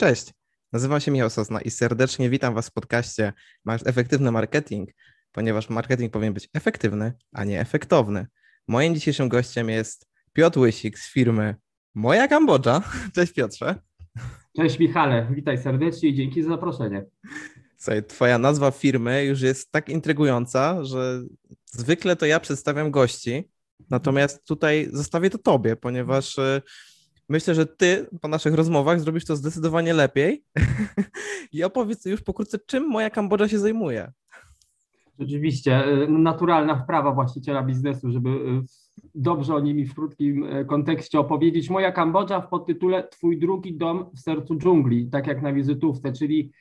Cześć, nazywam się Michał Sosna i serdecznie witam Was w podcaście Efektywny Marketing, ponieważ marketing powinien być efektywny, a nie efektowny. Moim dzisiejszym gościem jest Piotr Łysik z firmy Moja Kambodża. Cześć Piotrze. Cześć Michale, witaj serdecznie i dzięki za zaproszenie. Słuchaj, twoja nazwa firmy już jest tak intrygująca, że zwykle to ja przedstawiam gości, natomiast tutaj zostawię to tobie, ponieważ y, Myślę, że ty po naszych rozmowach zrobisz to zdecydowanie lepiej i opowiedz już pokrótce, czym moja Kambodża się zajmuje. Rzeczywiście, y, naturalna wprawa właściciela biznesu, żeby y, dobrze o nimi w krótkim y, kontekście opowiedzieć. Moja Kambodża w podtytule Twój drugi dom w sercu dżungli, tak jak na wizytówce, czyli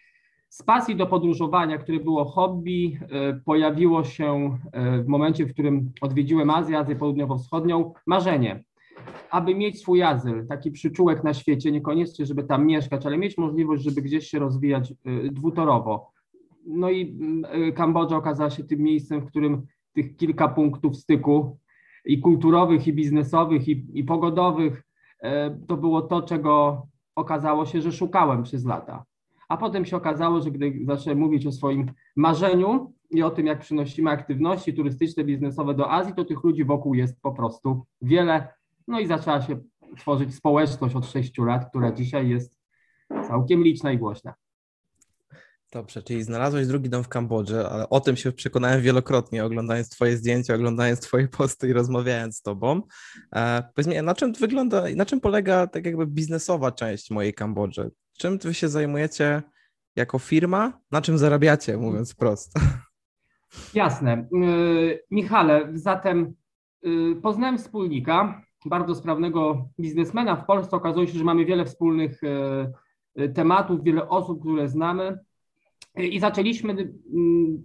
z pasji do podróżowania, które było hobby, pojawiło się w momencie, w którym odwiedziłem Azję, Azję Południowo-Wschodnią, marzenie aby mieć swój azyl, taki przyczółek na świecie, niekoniecznie, żeby tam mieszkać, ale mieć możliwość, żeby gdzieś się rozwijać y, dwutorowo. No i y, Kambodża okazała się tym miejscem, w którym tych kilka punktów styku i kulturowych, i biznesowych, i, i pogodowych, y, to było to, czego okazało się, że szukałem przez lata. A potem się okazało, że gdy zacząłem mówić o swoim marzeniu i o tym, jak przynosimy aktywności turystyczne, biznesowe do Azji, to tych ludzi wokół jest po prostu wiele no i zaczęła się tworzyć społeczność od sześciu lat, która dzisiaj jest całkiem liczna i głośna. Dobrze, czyli znalazłeś drugi dom w Kambodży, ale o tym się przekonałem wielokrotnie, oglądając Twoje zdjęcia, oglądając Twoje posty i rozmawiając z Tobą. E, powiedz mi, na czym wygląda, na czym polega tak jakby biznesowa część mojej Kambodży? Czym Wy się zajmujecie jako firma? Na czym zarabiacie, mówiąc prosto? Jasne. Yy, Michale, zatem yy, poznałem wspólnika, bardzo sprawnego biznesmena w Polsce. Okazuje się, że mamy wiele wspólnych e, e, tematów, wiele osób, które znamy. I zaczęliśmy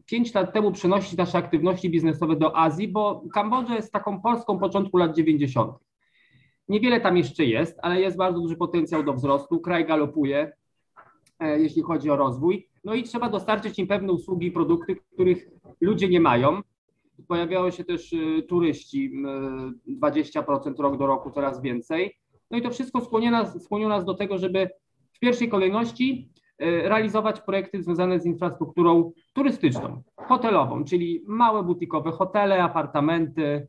pięć lat temu przenosić nasze aktywności biznesowe do Azji, bo Kambodża jest taką Polską początku lat 90. Niewiele tam jeszcze jest, ale jest bardzo duży potencjał do wzrostu. Kraj galopuje, e, jeśli chodzi o rozwój. No i trzeba dostarczyć im pewne usługi i produkty, których ludzie nie mają. Pojawiały się też y, turyści, 20% rok do roku, coraz więcej. No i to wszystko skłoniło nas, skłoniło nas do tego, żeby w pierwszej kolejności y, realizować projekty związane z infrastrukturą turystyczną, hotelową, czyli małe butikowe hotele, apartamenty, y,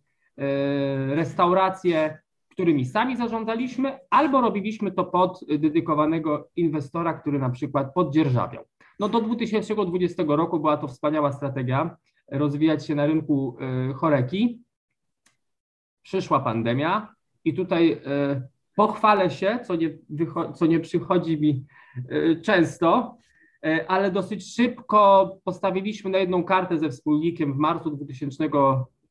restauracje, którymi sami zarządzaliśmy, albo robiliśmy to pod dedykowanego inwestora, który na przykład poddzierżawiał. No do 2020 roku była to wspaniała strategia rozwijać się na rynku e, choreki. Przyszła pandemia i tutaj e, pochwalę się, co nie, co nie przychodzi mi e, często, ale dosyć szybko postawiliśmy na jedną kartę ze wspólnikiem w marcu 2000,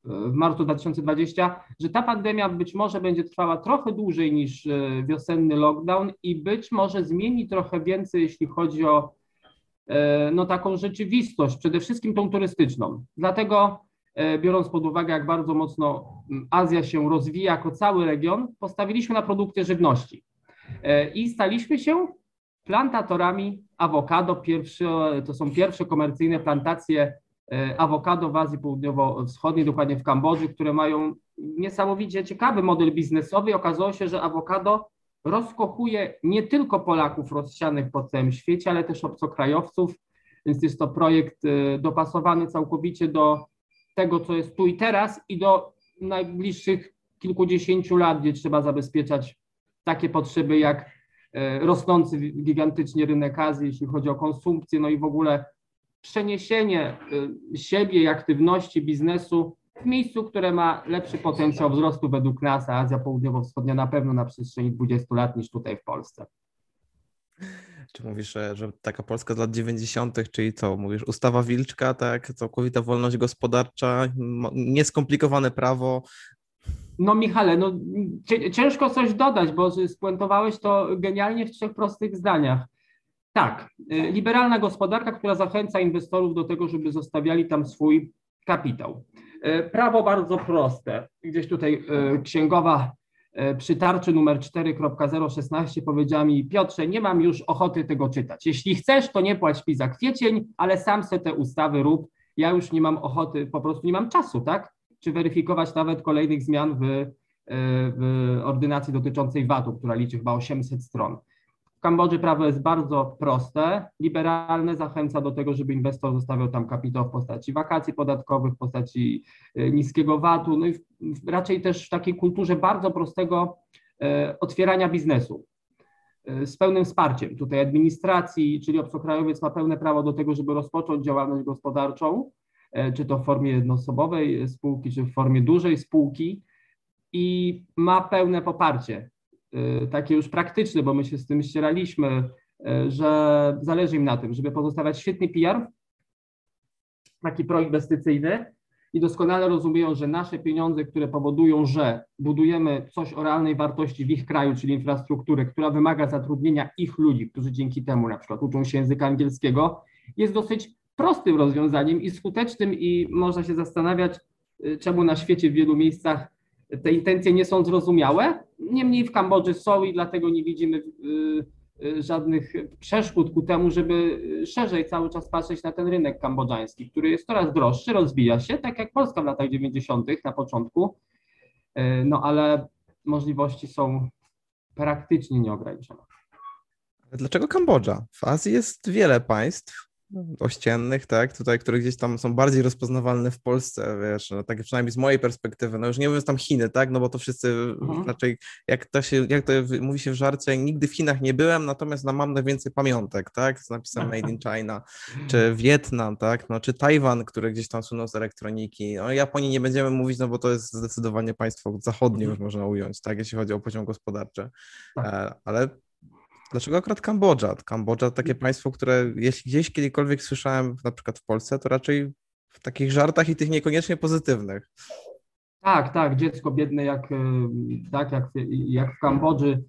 w marcu 2020, że ta pandemia być może będzie trwała trochę dłużej niż wiosenny lockdown i być może zmieni trochę więcej, jeśli chodzi o no, taką rzeczywistość, przede wszystkim tą turystyczną. Dlatego, e, biorąc pod uwagę, jak bardzo mocno Azja się rozwija jako cały region, postawiliśmy na produkcję żywności e, i staliśmy się plantatorami awokado. Pierwsze, to są pierwsze komercyjne plantacje awokado w Azji Południowo-Wschodniej, dokładnie w Kambodży, które mają niesamowicie ciekawy model biznesowy. Okazało się, że awokado rozkochuje nie tylko Polaków rozsianych po całym świecie, ale też obcokrajowców, więc jest to projekt y, dopasowany całkowicie do tego, co jest tu i teraz i do najbliższych kilkudziesięciu lat, gdzie trzeba zabezpieczać takie potrzeby jak y, rosnący gigantycznie rynek Azji, jeśli chodzi o konsumpcję, no i w ogóle przeniesienie y, siebie i aktywności biznesu w miejscu, które ma lepszy potencjał wzrostu według nas, a Azja Południowo-Wschodnia na pewno na przestrzeni 20 lat niż tutaj w Polsce. Czy mówisz, że, że taka Polska z lat 90., czyli co? Mówisz, ustawa Wilczka, tak, całkowita wolność gospodarcza, nieskomplikowane prawo. No Michale, no ciężko coś dodać, bo spuentowałeś to genialnie w trzech prostych zdaniach. Tak, y, liberalna gospodarka, która zachęca inwestorów do tego, żeby zostawiali tam swój kapitał. E, prawo bardzo proste. Gdzieś tutaj e, księgowa e, przy tarczy numer 4.016 powiedziała mi, Piotrze, nie mam już ochoty tego czytać. Jeśli chcesz, to nie płać mi za kwiecień, ale sam se te ustawy rób. Ja już nie mam ochoty, po prostu nie mam czasu, tak? Czy weryfikować nawet kolejnych zmian w, w ordynacji dotyczącej VAT-u, która liczy chyba 800 stron. Kambodży prawo jest bardzo proste, liberalne, zachęca do tego, żeby inwestor zostawiał tam kapitał w postaci wakacji podatkowych, w postaci y, niskiego VAT-u, no i raczej też w takiej kulturze bardzo prostego e, otwierania biznesu e, z pełnym wsparciem. Tutaj administracji, czyli obcokrajowiec ma pełne prawo do tego, żeby rozpocząć działalność gospodarczą, e, czy to w formie jednoosobowej spółki, czy w formie dużej spółki i ma pełne poparcie takie już praktyczne, bo my się z tym ścieraliśmy, y, że zależy im na tym, żeby pozostawiać świetny PR, taki proinwestycyjny i doskonale rozumieją, że nasze pieniądze, które powodują, że budujemy coś o realnej wartości w ich kraju, czyli infrastrukturę, która wymaga zatrudnienia ich ludzi, którzy dzięki temu na przykład uczą się języka angielskiego, jest dosyć prostym rozwiązaniem i skutecznym i można się zastanawiać, y, czemu na świecie w wielu miejscach te intencje nie są zrozumiałe. Niemniej w Kambodży są i dlatego nie widzimy y, y, żadnych przeszkód ku temu, żeby szerzej cały czas patrzeć na ten rynek kambodżański, który jest coraz droższy, rozwija się, tak jak Polska w latach 90. na początku, y, no ale możliwości są praktycznie nieograniczone. Dlaczego Kambodża? W Azji jest wiele państw, ościennych, tak, tutaj, które gdzieś tam są bardziej rozpoznawalne w Polsce, wiesz, no, tak przynajmniej z mojej perspektywy, no już nie mówiąc tam Chiny, tak, no bo to wszyscy mhm. raczej, jak to się, jak to mówi się w żarcie, nigdy w Chinach nie byłem, natomiast no, mam najwięcej pamiątek, tak, z napisem Made in China, czy Wietnam, tak, no, czy Tajwan, które gdzieś tam słyną z elektroniki, no Japonii nie będziemy mówić, no bo to jest zdecydowanie państwo zachodnie, już mhm. można ująć, tak, jeśli chodzi o poziom gospodarczy, tak. E, ale Dlaczego akurat Kambodża? Kambodża to takie mm. państwo, które jeśli gdzieś kiedykolwiek słyszałem, na przykład w Polsce, to raczej w takich żartach i tych niekoniecznie pozytywnych. Tak, tak, dziecko biedne jak, y, tak, jak, jak w Kambodży.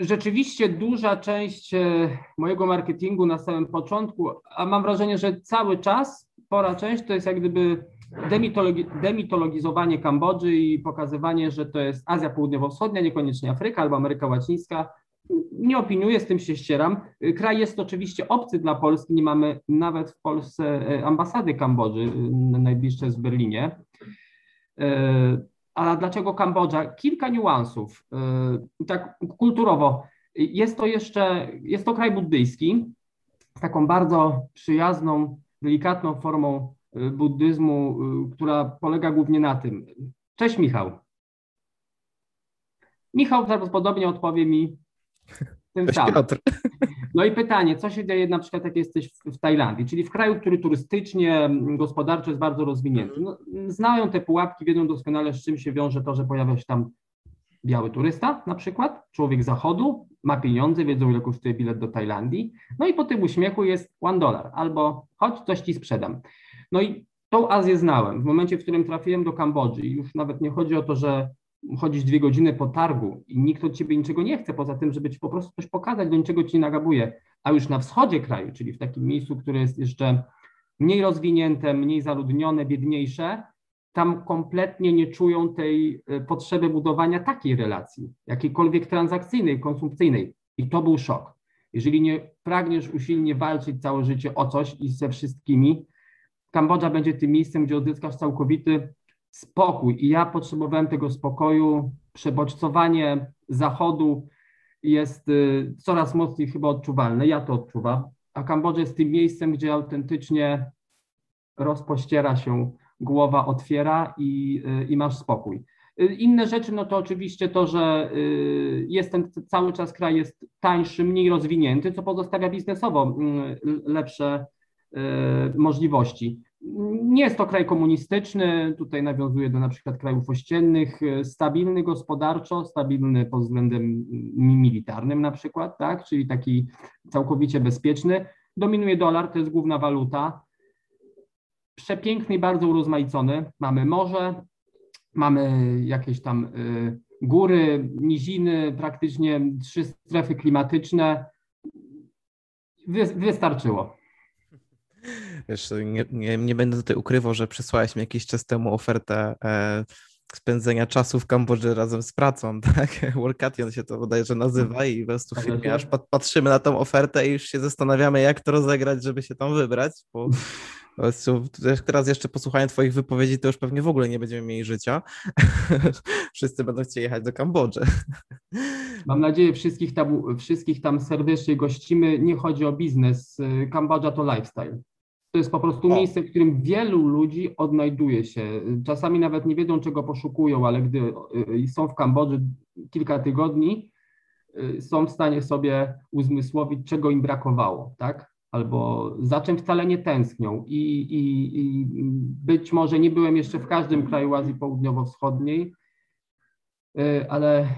Rzeczywiście duża część e, mojego marketingu na samym początku, a mam wrażenie, że cały czas, pora część, to jest jak gdyby demitologi demitologizowanie Kambodży i pokazywanie, że to jest Azja Południowo-Wschodnia, niekoniecznie Afryka albo Ameryka Łacińska, nie opiniuję, z tym się ścieram. Kraj jest oczywiście obcy dla Polski, nie mamy nawet w Polsce e, ambasady Kambodży, e, najbliższe w Berlinie. E, a dlaczego Kambodża? Kilka niuansów. Tak kulturowo. Jest to jeszcze, jest to kraj buddyjski, z taką bardzo przyjazną, delikatną formą buddyzmu, która polega głównie na tym. Cześć Michał. Michał prawdopodobnie odpowie mi tym samym. Piotr. No i pytanie, co się dzieje na przykład jak jesteś w, Tajlandii, czyli w kraju, który turystycznie, gospodarczo jest bardzo rozwinięty. No, znają te pułapki, wiedzą doskonale z czym się wiąże to, że pojawia się tam biały turysta na przykład, człowiek zachodu, ma pieniądze, wiedzą ile kosztuje bilet do Tajlandii, no i po tym uśmiechu jest one dolar albo chodź, coś ci sprzedam. No i tą Azję znałem. W momencie, w którym trafiłem do Kambodży, już nawet nie chodzi o to, że chodzisz dwie godziny po targu i nikt od ciebie niczego nie chce, poza tym, żeby ci po prostu coś pokazać, do niczego ci nagabuje. A już na wschodzie kraju, czyli w takim miejscu, które jest jeszcze mniej rozwinięte, mniej zaludnione, biedniejsze, tam kompletnie nie czują tej e, potrzeby budowania takiej relacji, jakiejkolwiek transakcyjnej, konsumpcyjnej. I to był szok. Jeżeli nie pragniesz usilnie walczyć całe życie o coś i ze wszystkimi, Kambodża będzie tym miejscem, gdzie odzyskasz całkowity spokój. I ja potrzebowałem tego spokoju. Przebodźcowanie Zachodu jest y, coraz mocniej chyba odczuwalne. Ja to odczuwam. A Kambodża jest tym miejscem, gdzie autentycznie rozpościera się głowa, otwiera i, y, i masz spokój. Y, inne rzeczy, no to oczywiście to, że jest ten cały czas kraj jest tańszy, mniej rozwinięty, co pozostawia biznesowo lepsze możliwości. Nie jest to kraj komunistyczny, tutaj nawiązuje do na przykład krajów ościennych, stabilny gospodarczo, stabilny pod względem militarnym na przykład, tak, czyli taki całkowicie bezpieczny. Dominuje dolar, to jest główna waluta. Przepiękny i bardzo urozmaicony. Mamy morze, mamy jakieś tam y, góry, niziny, praktycznie trzy strefy klimatyczne. wystarczyło. Wiesz, nie, nie, nie będę tutaj ukrywał, że przysłałeś mi jakiś czas temu ofertę e, spędzenia czasu w Kambodży razem z pracą, tak? Workation się to bodajże nazywa i po prostu w firmie aż patrzymy na tą ofertę i już się zastanawiamy, jak to rozegrać, żeby się tam wybrać, bo Teraz jeszcze posłuchając Twoich wypowiedzi, to już pewnie w ogóle nie będziemy mieli życia. Wszyscy będą chcieli jechać do Kambodży. Mam nadzieję, wszystkich tam, wszystkich tam serdecznie gościmy. Nie chodzi o biznes. Kambodża to lifestyle. To jest po prostu o. miejsce, w którym wielu ludzi odnajduje się. Czasami nawet nie wiedzą, czego poszukują, ale gdy y, są w Kambodży kilka tygodni, y, są w stanie sobie uzmysłowić, czego im brakowało, tak? Albo za czym wcale nie tęsknią. I, i, I być może nie byłem jeszcze w każdym kraju Azji Południowo-Wschodniej, y, ale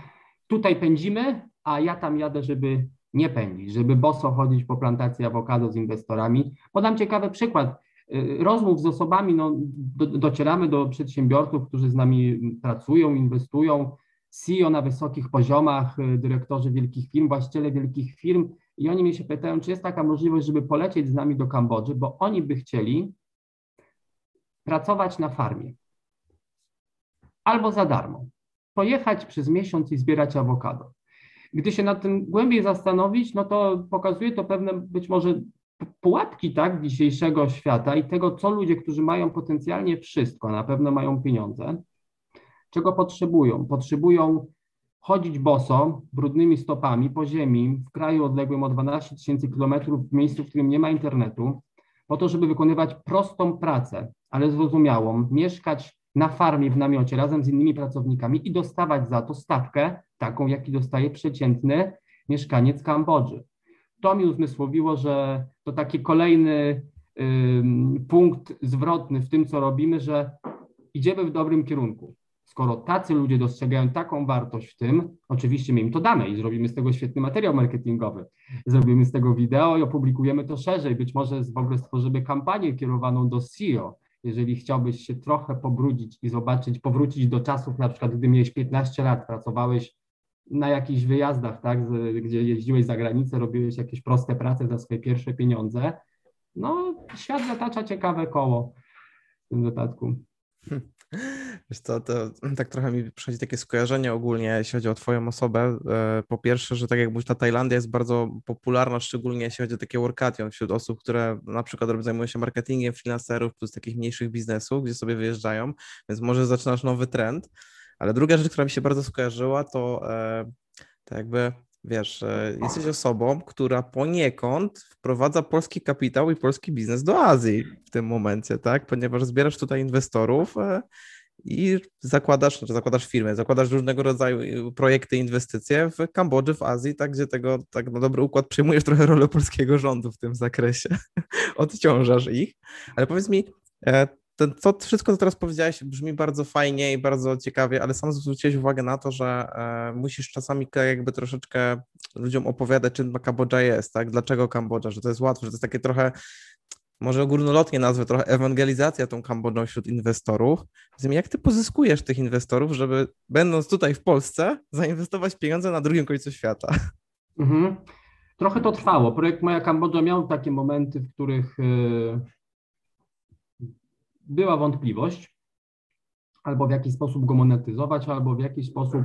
tutaj pędzimy, a ja tam jadę, żeby nie pędzić, żeby boso chodzić po plantacji awokado z inwestorami. Podam ciekawy przykład. Y, rozmów z osobami, no, do, docieramy do przedsiębiorców, którzy z nami pracują, inwestują, CEO na wysokich poziomach, y, dyrektorzy wielkich firm, właściciele wielkich firm. I oni mnie się pytają, czy jest taka możliwość, żeby polecieć z nami do Kambodży, bo oni by chcieli pracować na farmie. Albo za darmo, pojechać przez miesiąc i zbierać awokado. Gdy się nad tym głębiej zastanowić, no to pokazuje to pewne być może pułapki tak, dzisiejszego świata i tego, co ludzie, którzy mają potencjalnie wszystko, na pewno mają pieniądze, czego potrzebują. Potrzebują chodzić boso, brudnymi stopami po ziemi, w kraju odległym o 12 tysięcy kilometrów, w miejscu, w którym nie ma internetu, po to, żeby wykonywać prostą pracę, ale zrozumiałą, mieszkać na farmie w namiocie razem z innymi pracownikami i dostawać za to stawkę taką, jaki dostaje przeciętny mieszkaniec Kambodży. To mi uzmysłowiło, że to taki kolejny punkt zwrotny w tym, co robimy, że idziemy w dobrym kierunku. Skoro tacy ludzie dostrzegają taką wartość w tym, oczywiście my im to damy i zrobimy z tego świetny materiał marketingowy. Zrobimy z tego wideo i opublikujemy to szerzej. Być może w ogóle stworzymy kampanię kierowaną do CEO, jeżeli chciałbyś się trochę pobrudzić i zobaczyć, powrócić do czasów, na przykład gdy miałeś 15 lat, pracowałeś na jakichś wyjazdach, tak, gdzie jeździłeś za granicę, robiłeś jakieś proste prace za swoje pierwsze pieniądze, no świat zatacza ciekawe koło w tym wypadku. Hmm. Wiesz co, to tak trochę mi przychodzi takie skojarzenie ogólnie, jeśli chodzi o Twoją osobę. E, po pierwsze, że tak jak mówisz, ta Tajlandia jest bardzo popularna, szczególnie jeśli chodzi o takie workation wśród osób, które na przykład zajmują się marketingiem freelancerów plus takich mniejszych biznesów, gdzie sobie wyjeżdżają, więc może zaczynasz nowy trend. Ale druga rzecz, która mi się bardzo skojarzyła, to, to jakby wiesz, e, jesteś osobą, która poniekąd wprowadza polski kapitał i polski biznes do Azji w tym momencie, tak? Ponieważ zbierasz tutaj inwestorów e, i zakładasz, znaczy zakładasz firmę, zakładasz różnego rodzaju projekty, inwestycje w Kambodży, w Azji, tak, gdzie tego, tak na dobry układ przyjmujesz trochę rolę polskiego rządu w tym zakresie, odciążasz ich. Ale powiedz mi, to, to, wszystko, co teraz powiedziałeś, brzmi bardzo fajnie i bardzo ciekawie, ale sam zwróciłeś uwagę na to, że e, musisz czasami jakby troszeczkę ludziom opowiadać, czym Kambodża jest, tak? Dlaczego Kambodża, że to jest łatwe, że to jest takie trochę, może górnolotnie nazwę, trochę ewangelizacja tą Kambodżą wśród inwestorów. Więc jak ty pozyskujesz tych inwestorów, żeby będąc tutaj w Polsce, zainwestować pieniądze na drugim końcu świata? Mhm. Trochę to trwało. Projekt Moja Kambodża miał takie momenty, w których. Yy była wątpliwość, albo w jaki sposób go monetyzować, albo w jaki sposób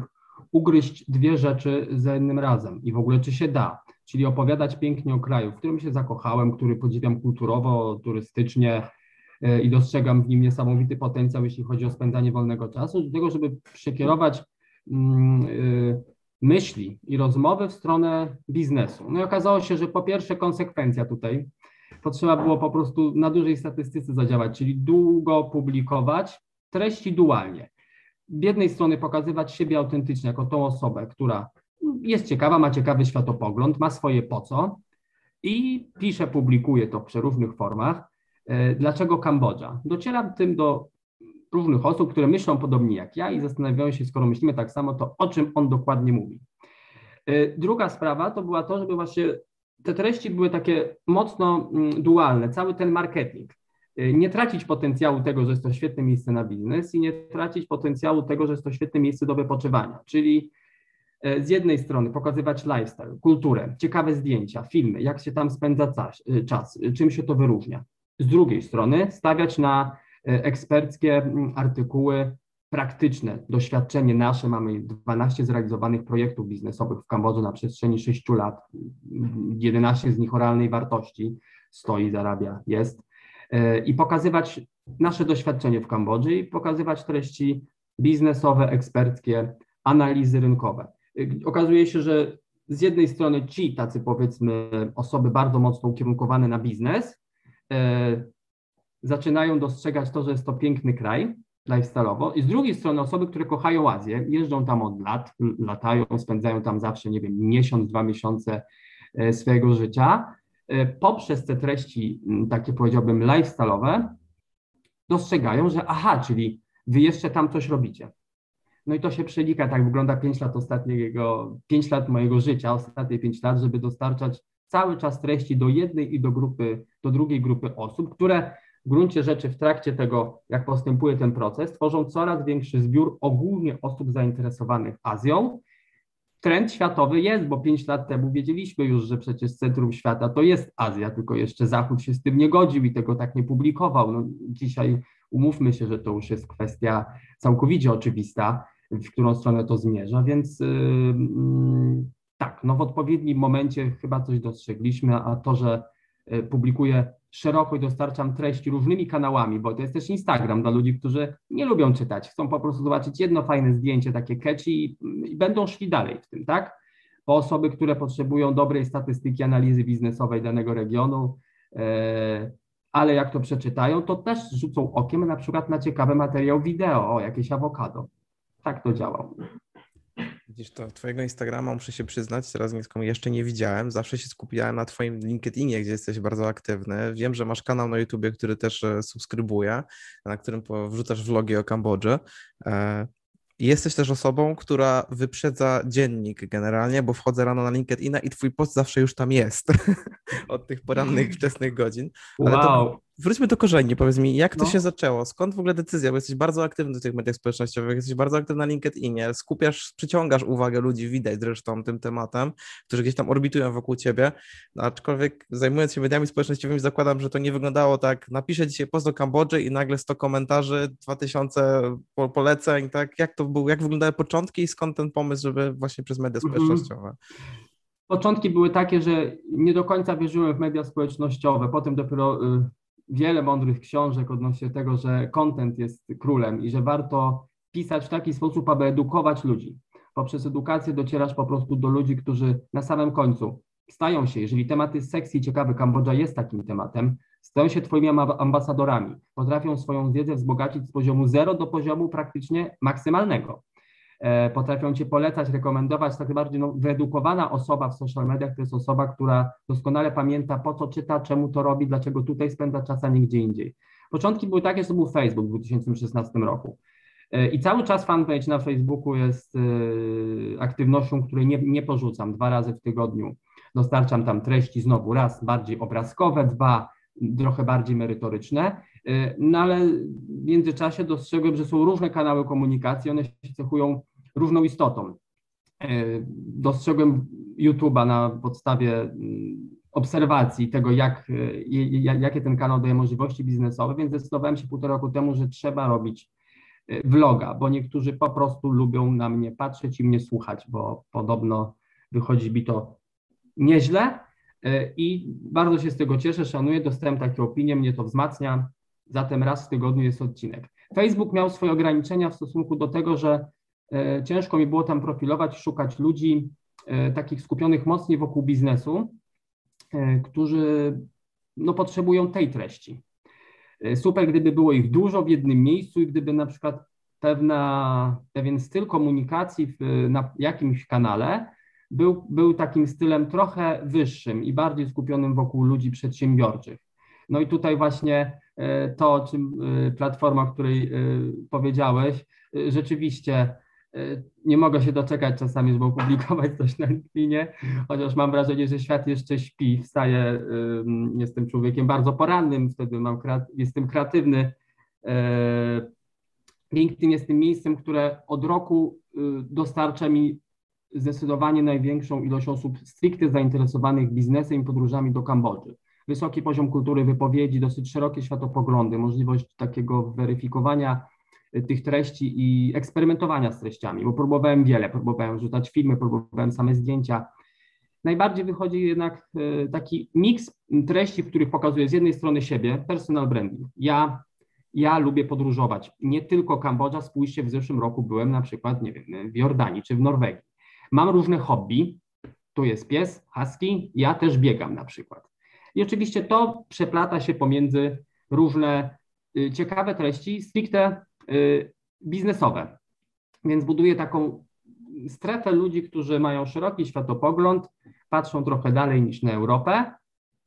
ugryźć dwie rzeczy za jednym razem i w ogóle czy się da, czyli opowiadać pięknie o kraju, w którym się zakochałem, który podziwiam kulturowo, turystycznie e, i dostrzegam w nim niesamowity potencjał, jeśli chodzi o spędzanie wolnego czasu, do tego, żeby przekierować mm, e, myśli i rozmowy w stronę biznesu. No i okazało się, że po pierwsze konsekwencja tutaj, potrzeba było po prostu na dużej statystyce zadziałać, czyli długo publikować treści dualnie. Z jednej strony pokazywać siebie autentycznie jako tą osobę, która jest ciekawa, ma ciekawy światopogląd, ma swoje po co i pisze, publikuje to w przeróżnych formach. E, dlaczego Kambodża? Docieram tym do różnych osób, które myślą podobnie jak ja i zastanawiają się, skoro myślimy tak samo, to o czym on dokładnie mówi. E, druga sprawa to była to, żeby właśnie te treści były takie mocno mm, dualne, cały ten marketing. Y, nie tracić potencjału tego, że jest to świetne miejsce na biznes i nie tracić potencjału tego, że jest to świetne miejsce do wypoczywania. Czyli y, z jednej strony pokazywać lifestyle, kulturę, ciekawe zdjęcia, filmy, jak się tam spędza y, czas, czym się to wyróżnia. Z drugiej strony stawiać na eksperckie mm, artykuły praktyczne doświadczenie nasze. Mamy 12 zrealizowanych projektów biznesowych w Kambodży na przestrzeni 6 lat. 11 z nich o realnej wartości stoi, zarabia, jest. i pokazywać nasze doświadczenie w Kambodży i pokazywać treści biznesowe, eksperckie, analizy rynkowe. Okazuje się, że z jednej strony ci tacy powiedzmy osoby bardzo mocno ukierunkowane na biznes e, zaczynają dostrzegać to, że jest to piękny kraj lifestyle'owo i z drugiej strony osoby, które kochają Azję, jeżdżą tam od lat, latają, spędzają tam zawsze, nie wiem, miesiąc, dwa miesiące e, swojego życia, e, poprzez te treści takie powiedziałbym lifestyle'owe dostrzegają, że aha, czyli wy jeszcze tam coś robicie. No i to się przenika, tak wygląda 5 lat ostatniego, 5 lat mojego życia, ostatnie 5 lat, żeby dostarczać cały czas treści do jednej i do grupy, do drugiej grupy osób, które w gruncie rzeczy w trakcie tego, jak postępuje ten proces, tworzą coraz większy zbiór ogólnie osób zainteresowanych Azją. Trend światowy jest, bo 5 lat temu wiedzieliśmy już, że przecież centrum świata to jest Azja, tylko jeszcze Zachód się z tym nie godził i tego tak nie publikował. No, dzisiaj umówmy się, że to już jest kwestia całkowicie oczywista, w którą stronę to zmierza, więc yy, tak, no w odpowiednim momencie chyba coś dostrzegliśmy, a to, że yy, publikuję szeroko i dostarczam treści różnymi kanałami, bo to jest też Instagram dla ludzi, którzy nie lubią czytać, chcą po prostu zobaczyć jedno fajne zdjęcie, takie catchy i, i będą szli dalej w tym, tak? Po osoby, które potrzebują dobrej statystyki analizy biznesowej danego regionu, e, ale jak to przeczytają, to też rzucą okiem na przykład na ciekawy materiał wideo, o jakieś awokado. Tak to działa. Widzisz, to twojego Instagrama muszę się przyznać, teraz jeszcze nie widziałem. Zawsze się skupiałem na twoim LinkedInie, gdzie jesteś bardzo aktywny. Wiem, że masz kanał na YouTubie, który też e, subskrybuję, na którym wrzucasz vlogi o Kambodży. E, jesteś też osobą, która wyprzedza dziennik generalnie, bo wchodzę rano na LinkedIna i twój post zawsze już tam jest od tych porannych, wczesnych godzin. Ale wow. to wróćmy do korzeni, powiedz mi, jak to no. się zaczęło? Skąd w ogóle decyzja? Bo jesteś bardzo aktywny w tych mediach społecznościowych, jesteś bardzo aktywny na LinkedInie, skupiasz, przyciągasz uwagę ludzi, widać zresztą tym tematem, którzy gdzieś tam orbitują wokół ciebie, aczkolwiek zajmując się mediami społecznościowymi zakładam, że to nie wyglądało tak, napiszę dzisiaj post do Kambodży i nagle 100 komentarzy, 2000 poleceń, tak? Jak to był, jak wyglądały początki i skąd ten pomysł, żeby właśnie przez media mhm. społecznościowe? Początki były takie, że nie do końca wierzyłem w media społecznościowe, potem dopiero y, wiele mądrych książek odnośnie tego, że content jest królem i że warto pisać w taki sposób, aby edukować ludzi. Poprzez edukację docierasz po prostu do ludzi, którzy na samym końcu stają się, jeżeli temat jest seksji i ciekawy, Kambodża jest takim tematem, stają się Twoimi ambasadorami, potrafią swoją wiedzę wzbogacić z poziomu zero do poziomu praktycznie maksymalnego. E, potrafią Cię polecać, rekomendować. Tak bardziej no, wyedukowana osoba w social mediach to jest osoba, która doskonale pamięta, po co czyta, czemu to robi, dlaczego tutaj spędza czas, a nie gdzie indziej. Początki były takie, że to był Facebook w 2016 roku. E, I cały czas fanpage na Facebooku jest e, aktywnością, której nie, nie porzucam. Dwa razy w tygodniu dostarczam tam treści, znowu raz bardziej obrazkowe, dwa trochę bardziej merytoryczne. No ale w międzyczasie dostrzegłem, że są różne kanały komunikacji, one się cechują różną istotą. E, dostrzegłem YouTube'a na podstawie mm, obserwacji tego, jak, e, jakie ten kanał daje możliwości biznesowe, więc zdecydowałem się półtora roku temu, że trzeba robić e, vloga, bo niektórzy po prostu lubią na mnie patrzeć i mnie słuchać, bo podobno wychodzi mi to nieźle i bardzo się z tego cieszę, szanuję, dostałem takie opinie, mnie to wzmacnia, zatem raz w tygodniu jest odcinek. Facebook miał swoje ograniczenia w stosunku do tego, że ciężko mi było tam profilować, szukać ludzi e, takich skupionych mocniej wokół biznesu, e, którzy no, potrzebują tej treści. Super, gdyby było ich dużo w jednym miejscu i gdyby na przykład pewna, pewien styl komunikacji w, na jakimś kanale był, był takim stylem trochę wyższym i bardziej skupionym wokół ludzi przedsiębiorczych. No i tutaj właśnie to, o czym platforma, o której powiedziałeś, rzeczywiście E, nie mogę się doczekać czasami, żeby opublikować coś na LinkedInie, chociaż mam wrażenie, że świat jeszcze śpi, wstaję, jestem człowiekiem bardzo porannym, wtedy mam, jestem kreatywny. E, LinkedIn jest tym miejscem, które od roku y, dostarcza mi zdecydowanie największą ilość osób stricte zainteresowanych biznesem i podróżami do Kambodży. Wysoki poziom kultury wypowiedzi, dosyć szerokie światopoglądy, możliwość takiego weryfikowania tych treści i eksperymentowania z treściami, bo próbowałem wiele, próbowałem rzucać filmy, próbowałem same zdjęcia najbardziej wychodzi jednak e, taki miks treści, w których pokazuję z jednej strony siebie, personal branding. Ja, ja lubię podróżować. Nie tylko Kambodża, spójrzcie, w zeszłym roku byłem na przykład, nie wiem, w Jordanii czy w Norwegii. Mam różne hobby. Tu jest pies, husky, ja też biegam na przykład. I oczywiście to przeplata się pomiędzy różne y, ciekawe treści, stricte biznesowe. Więc buduję taką strefę ludzi, którzy mają szeroki światopogląd, patrzą trochę dalej niż na Europę.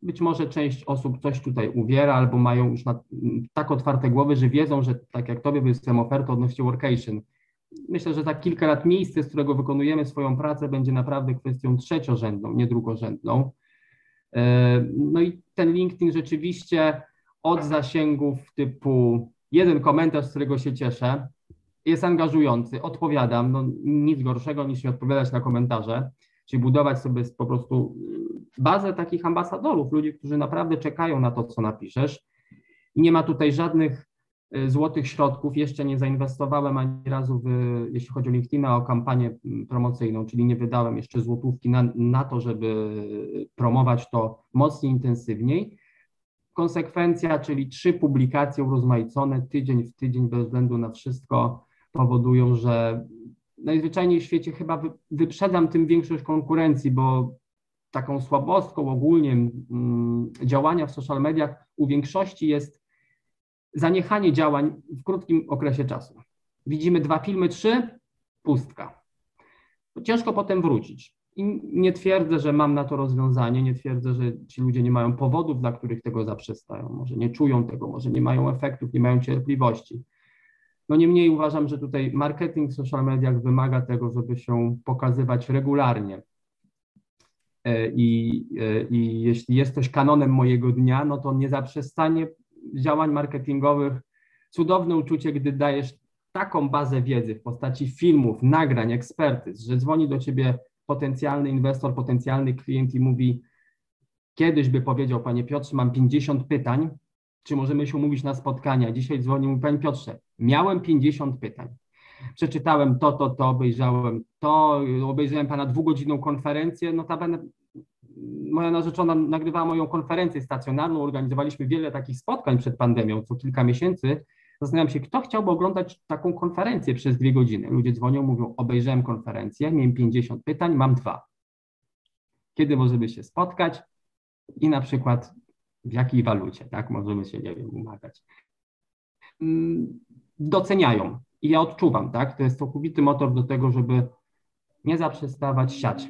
Być może część osób coś tutaj uwiera albo mają już na, tak otwarte głowy, że wiedzą, że tak jak tobie wysłałem ofertę odnośnie workation. Myślę, że za kilka lat miejsce, z którego wykonujemy swoją pracę, będzie naprawdę kwestią trzeciorzędną, nie drugorzędną. E, no i ten LinkedIn rzeczywiście od zasięgów typu jeden komentarz, z którego się cieszę, jest angażujący, odpowiadam, no nic gorszego niż nie odpowiadać na komentarze, czyli budować sobie po prostu y, bazę takich ambasadorów, ludzi, którzy naprawdę czekają na to, co napiszesz. Nie ma tutaj żadnych y, złotych środków. Jeszcze nie zainwestowałem ani razu, w, jeśli chodzi o LinkedIna, o kampanię mm, promocyjną, czyli nie wydałem jeszcze złotówki na, na to, żeby promować to mocniej, intensywniej. Konsekwencja, czyli trzy publikacje urozmaicone tydzień w tydzień bez względu na wszystko, powodują, że najzwyczajniej w świecie chyba wyprzedam tym większość konkurencji, bo taką słabostką ogólnie mm, działania w social mediach u większości jest zaniechanie działań w krótkim okresie czasu. Widzimy dwa filmy, trzy, pustka. Ciężko potem wrócić. I nie twierdzę, że mam na to rozwiązanie, nie twierdzę, że ci ludzie nie mają powodów, dla których tego zaprzestają. Może nie czują tego, może nie mają efektów, nie mają cierpliwości. No niemniej uważam, że tutaj marketing w social mediach wymaga tego, żeby się pokazywać regularnie. E, I, e, I jeśli jest coś kanonem mojego dnia, no to nie zaprzestanie działań marketingowych. Cudowne uczucie, gdy dajesz taką bazę wiedzy w postaci filmów, nagrań, ekspertyz, że dzwoni do ciebie potencjalny inwestor, potencjalny klient i mówi, kiedyś by powiedział, panie Piotrze, mam 50 pytań, czy możemy się umówić na spotkania. Dzisiaj dzwonił mi Panie Piotrze, miałem 50 pytań. Przeczytałem to, to, to, obejrzałem to, obejrzałem Pana dwugodzinną konferencję. Notabene moja narzeczona nagrywała moją konferencję stacjonarną, organizowaliśmy wiele takich spotkań przed pandemią, co kilka miesięcy. Zastanawiam się, kto chciałby oglądać taką konferencję przez dwie godziny. Ludzie dzwonią, mówią, obejrzałem konferencję, miałem 50 pytań, mam dwa. Kiedy możemy się spotkać? I na przykład w jakiej walucie, tak, możemy się, nie wiem, umawiać. Mm, doceniają i ja odczuwam, tak, to jest całkowity motor do tego, żeby nie zaprzestawać siać.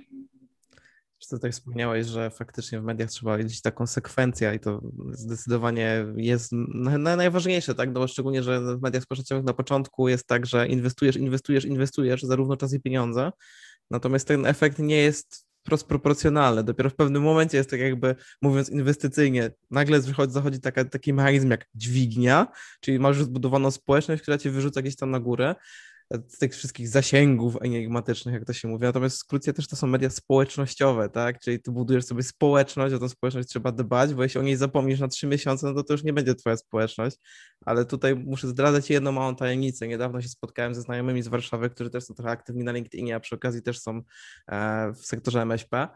Czy tutaj wspomniałeś, że faktycznie w mediach trzeba wiedzieć ta konsekwencja i to zdecydowanie jest najważniejsze, tak? No, szczególnie, że w mediach społecznościowych na początku jest tak, że inwestujesz, inwestujesz, inwestujesz, zarówno czas i pieniądze, natomiast ten efekt nie jest wprost. Dopiero w pewnym momencie jest tak jakby, mówiąc inwestycyjnie, nagle zachodzi taka, taki mechanizm jak dźwignia, czyli masz już zbudowaną społeczność, która cię wyrzuca gdzieś tam na górę, z tych wszystkich zasięgów enigmatycznych, jak to się mówi. Natomiast w skrócie też to są media społecznościowe, tak? Czyli ty budujesz sobie społeczność, o tą społeczność trzeba dbać, bo jeśli o niej zapomnisz na trzy miesiące, no to to już nie będzie twoja społeczność. Ale tutaj muszę zdradzać jedną małą tajemnicę. Niedawno się spotkałem ze znajomymi z Warszawy, którzy też są trochę aktywni na LinkedInie, a przy okazji też są e, w sektorze MŚP.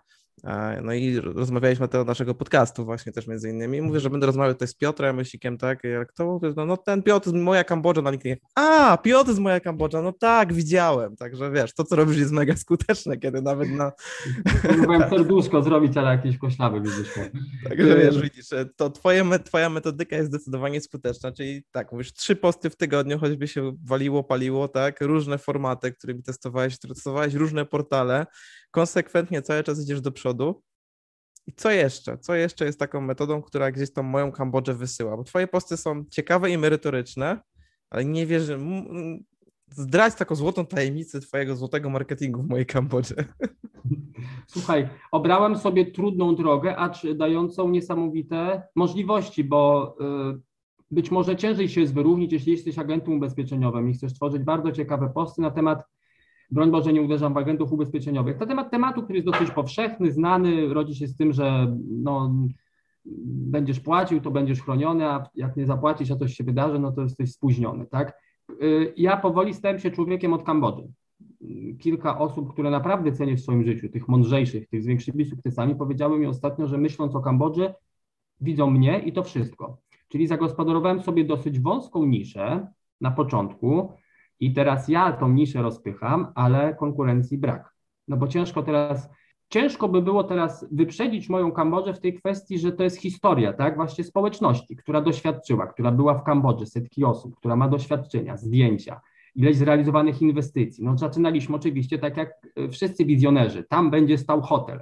No i rozmawialiśmy na temat naszego podcastu właśnie też między innymi. Mówię, że będę rozmawiał tutaj z Piotrem Mysikiem, tak? Jak to mówię, no, no ten Piotr z moja Kambodża na LinkedInie. A, Piotr z moja Kambodża, no tak, widziałem. Także wiesz, to co robisz jest mega skuteczne, kiedy nawet na... Próbowałem serduszko zrobić, ale jakieś koślawy widzisz. Także wiesz, widzisz, to twoje, twoja metodyka jest zdecydowanie skuteczna, czyli tak, mówisz, trzy posty w tygodniu, choćby się waliło, paliło, tak? Różne formaty, którymi testowałeś, testowałeś różne portale, konsekwentnie cały czas idziesz do przodu. I co jeszcze? Co jeszcze jest taką metodą, która gdzieś tą moją Kambodżę wysyła? Bo twoje posty są ciekawe i merytoryczne, ale nie wierzę. Zdradź taką złotą tajemnicę twojego złotego marketingu w mojej Kambodży. Słuchaj, obrałem sobie trudną drogę, acz dającą niesamowite możliwości, bo y, być może ciężej się jest jeśli jesteś agentem ubezpieczeniowym i chcesz tworzyć bardzo ciekawe posty na temat broń Boże nie uderzam w agentów ubezpieczeniowych. Na temat tematu, który jest dosyć powszechny, znany, rodzi się z tym, że no, będziesz płacił, to będziesz chroniony, a jak nie zapłacisz, a coś się wydarzy, no to jesteś spóźniony, tak? Y, ja powoli stałem się człowiekiem od Kambodży. kilka osób, które naprawdę cenię w swoim życiu, tych mądrzejszych, tych z większymi sukcesami, powiedziały mi ostatnio, że myśląc o Kambodży, widzą mnie i to wszystko. Czyli zagospodarowałem sobie dosyć wąską niszę na początku i teraz ja tą niszę rozpycham, ale konkurencji brak. No bo ciężko teraz, ciężko by było teraz wyprzedzić moją Kambodżę w tej kwestii, że to jest historia, tak, właśnie społeczności, która doświadczyła, która była w Kambodży, setki osób, która ma doświadczenia, zdjęcia, ileś zrealizowanych inwestycji. No zaczynaliśmy oczywiście tak jak e, wszyscy wizjonerzy, tam będzie stał hotel.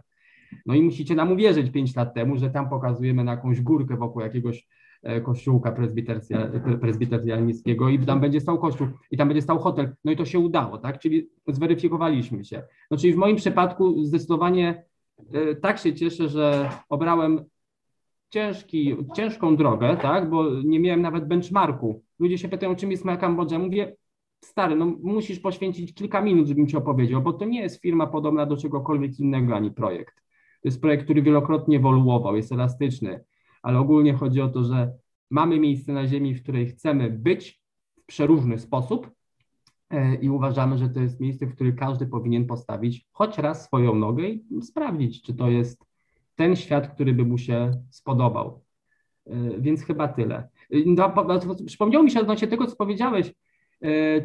No i musicie nam uwierzyć pięć lat temu, że tam pokazujemy na jakąś górkę wokół jakiegoś kościółka prezbiteriańskiego i tam będzie stał kościół i tam będzie stał hotel. No i to się udało, tak? Czyli zweryfikowaliśmy się. No czyli w moim przypadku zdecydowanie e, tak się cieszę, że obrałem ciężki, ciężką drogę, tak? Bo nie miałem nawet benchmarku. Ludzie się pytają, czym jest moja Kambodża. Mówię, stary, no musisz poświęcić kilka minut, żebym ci opowiedział, bo to nie jest firma podobna do czegokolwiek innego, ani projekt. To jest projekt, który wielokrotnie ewoluował, jest elastyczny, ale ogólnie chodzi o to, że mamy miejsce na Ziemi, w której chcemy być w przeróżny sposób e, i uważamy, że to jest miejsce, w którym każdy powinien postawić choć raz swoją nogę i sprawdzić, czy to jest ten świat, który by mu się spodobał. E, więc chyba tyle. E, no, przypomniało mi się odnośnie tego, co powiedziałeś,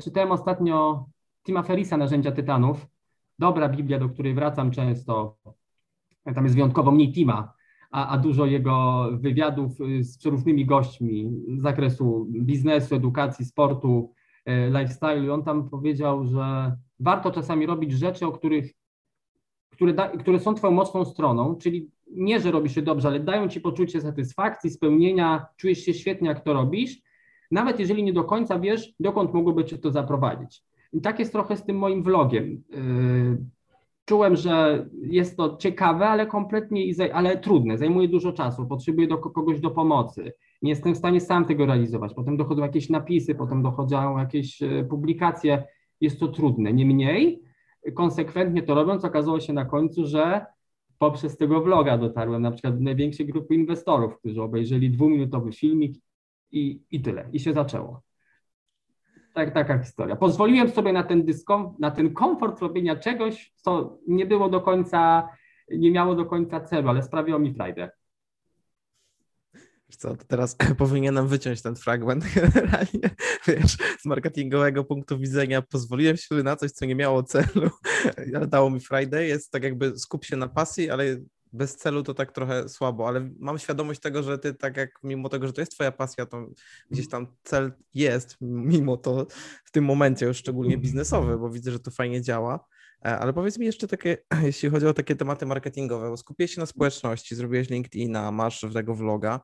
czytałem ostatnio Tima Ferisa, Narzędzia Tytanów. Dobra Biblia, do której wracam często. Tam jest wyjątkowo mniej Tima, a, a dużo jego wywiadów y, z przeróżnymi gośćmi z zakresu biznesu, edukacji, sportu, e, lifestyle. I on tam powiedział, że warto czasami robić rzeczy, o których, które, da, które są twoją mocną stroną, czyli nie, że robisz się dobrze, ale dają ci poczucie satysfakcji, spełnienia, czujesz się świetnie, jak to robisz nawet jeżeli nie do końca wiesz, dokąd mogłoby cię to zaprowadzić. I tak jest trochę z tym moim vlogiem. Czułem, że jest to ciekawe, ale kompletnie, ale trudne, zajmuje dużo czasu, potrzebuję do kogoś do pomocy. Nie jestem w stanie sam tego realizować. Potem dochodzą jakieś napisy, potem dochodzą jakieś e, publikacje. Jest to trudne. Niemniej, konsekwentnie to robiąc, okazało się na końcu, że poprzez tego vloga dotarłem na przykład do największej grupy inwestorów, którzy obejrzeli dwuminutowy filmik i, i tyle. I się zaczęło. Tak, taka historia. Pozwoliłem sobie na ten dyskom, na ten komfort robienia czegoś, co nie było do końca, nie miało do końca celu, ale sprawiło mi frajdę. Co, to teraz powinienem wyciąć ten fragment generalnie, wiesz, z marketingowego punktu widzenia. Pozwoliłem się na coś, co nie miało celu, ale dało mi Friday. Jest tak jakby skup się na pasji, ale bez celu to tak trochę słabo, ale mam świadomość tego, że ty tak jak mimo tego, że to jest twoja pasja, to gdzieś tam cel jest, mimo to w tym momencie już szczególnie biznesowy, bo widzę, że to fajnie działa. E, ale powiedz mi jeszcze takie, jeśli chodzi o takie tematy marketingowe, bo skupiłeś się na społeczności, zrobiłeś LinkedIna, masz tego vloga,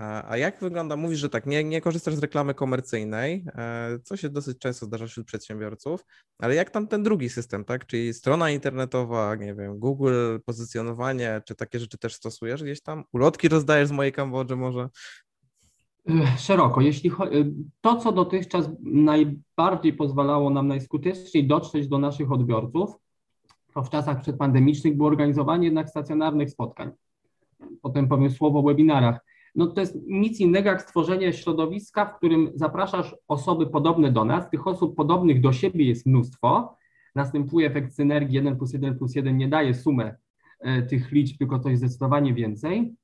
a jak wygląda, mówisz, że tak, nie, nie korzystasz z reklamy komercyjnej, e, co się dosyć często zdarza wśród przedsiębiorców, ale jak tam ten drugi system, tak, czyli strona internetowa, nie wiem, Google, pozycjonowanie, czy takie rzeczy też stosujesz gdzieś tam? Ulotki rozdajesz z mojej Kambodży może? Szeroko. Jeśli to, co dotychczas najbardziej pozwalało nam najskuteczniej dotrzeć do naszych odbiorców, to w czasach przedpandemicznych było organizowanie jednak stacjonarnych spotkań. Potem powiem słowo o webinarach no to jest nic innego jak stworzenie środowiska, w którym zapraszasz osoby podobne do nas, tych osób podobnych do siebie jest mnóstwo, następuje efekt synergii. 1 plus 1 plus 1 nie daje sumę e, tych liczb, tylko coś zdecydowanie więcej.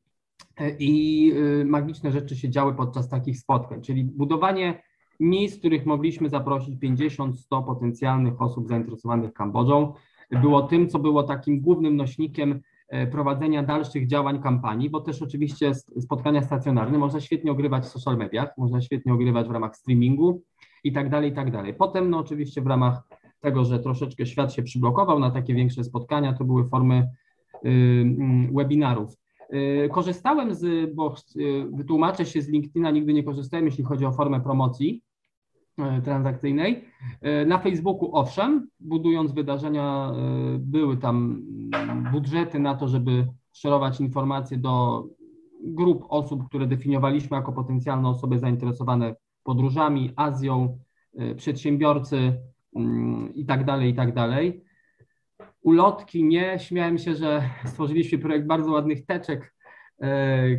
E, i e, magiczne rzeczy się działy podczas takich spotkań, czyli budowanie miejsc, w których mogliśmy zaprosić 50-100 potencjalnych osób zainteresowanych Kambodżą, było tym, co było takim głównym nośnikiem prowadzenia dalszych działań kampanii, bo też oczywiście spotkania stacjonarne można świetnie ogrywać w social mediach, można świetnie ogrywać w ramach streamingu i tak dalej, i tak dalej. Potem no oczywiście w ramach tego, że troszeczkę świat się przyblokował na takie większe spotkania, to były formy y, y, webinarów. Y, korzystałem z, bo y, wytłumaczę się z LinkedIna, nigdy nie korzystałem, jeśli chodzi o formę promocji, E, transakcyjnej. E, na Facebooku owszem, budując wydarzenia, e, były tam budżety na to, żeby szerować informacje do grup osób, które definiowaliśmy jako potencjalne osoby zainteresowane podróżami, Azją, przedsiębiorcy mm, i tak tak. Ulotki nie, śmiałem się, że stworzyliśmy projekt bardzo ładnych teczek,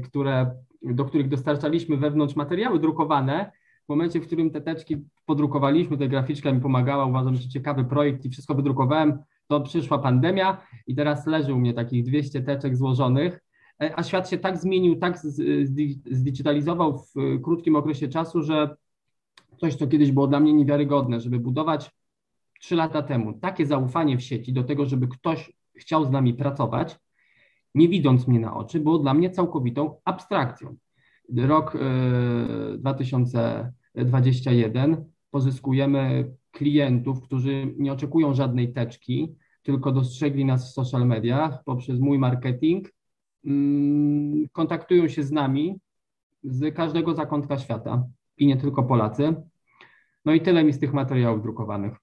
które, do których dostarczaliśmy wewnątrz materiały drukowane, w momencie, w którym te teczki podrukowaliśmy, ta graficzka mi pomagała, uważam, że ciekawy projekt i wszystko wydrukowałem, to przyszła pandemia i teraz leży u mnie takich 200 teczek złożonych, e, a świat się tak zmienił, tak zdigitalizował w e, krótkim okresie czasu, że coś, co kiedyś było dla mnie niewiarygodne, żeby budować trzy lata temu takie zaufanie w sieci do tego, żeby ktoś chciał z nami pracować, nie widząc mnie na oczy, było dla mnie całkowitą abstrakcją. Rok 2021 e, pozyskujemy klientów, którzy nie oczekują żadnej teczki, tylko dostrzegli nas w social mediach poprzez mój marketing, mm, kontaktują się z nami z każdego zakątka świata i nie tylko Polacy. No i tyle mi z tych materiałów drukowanych.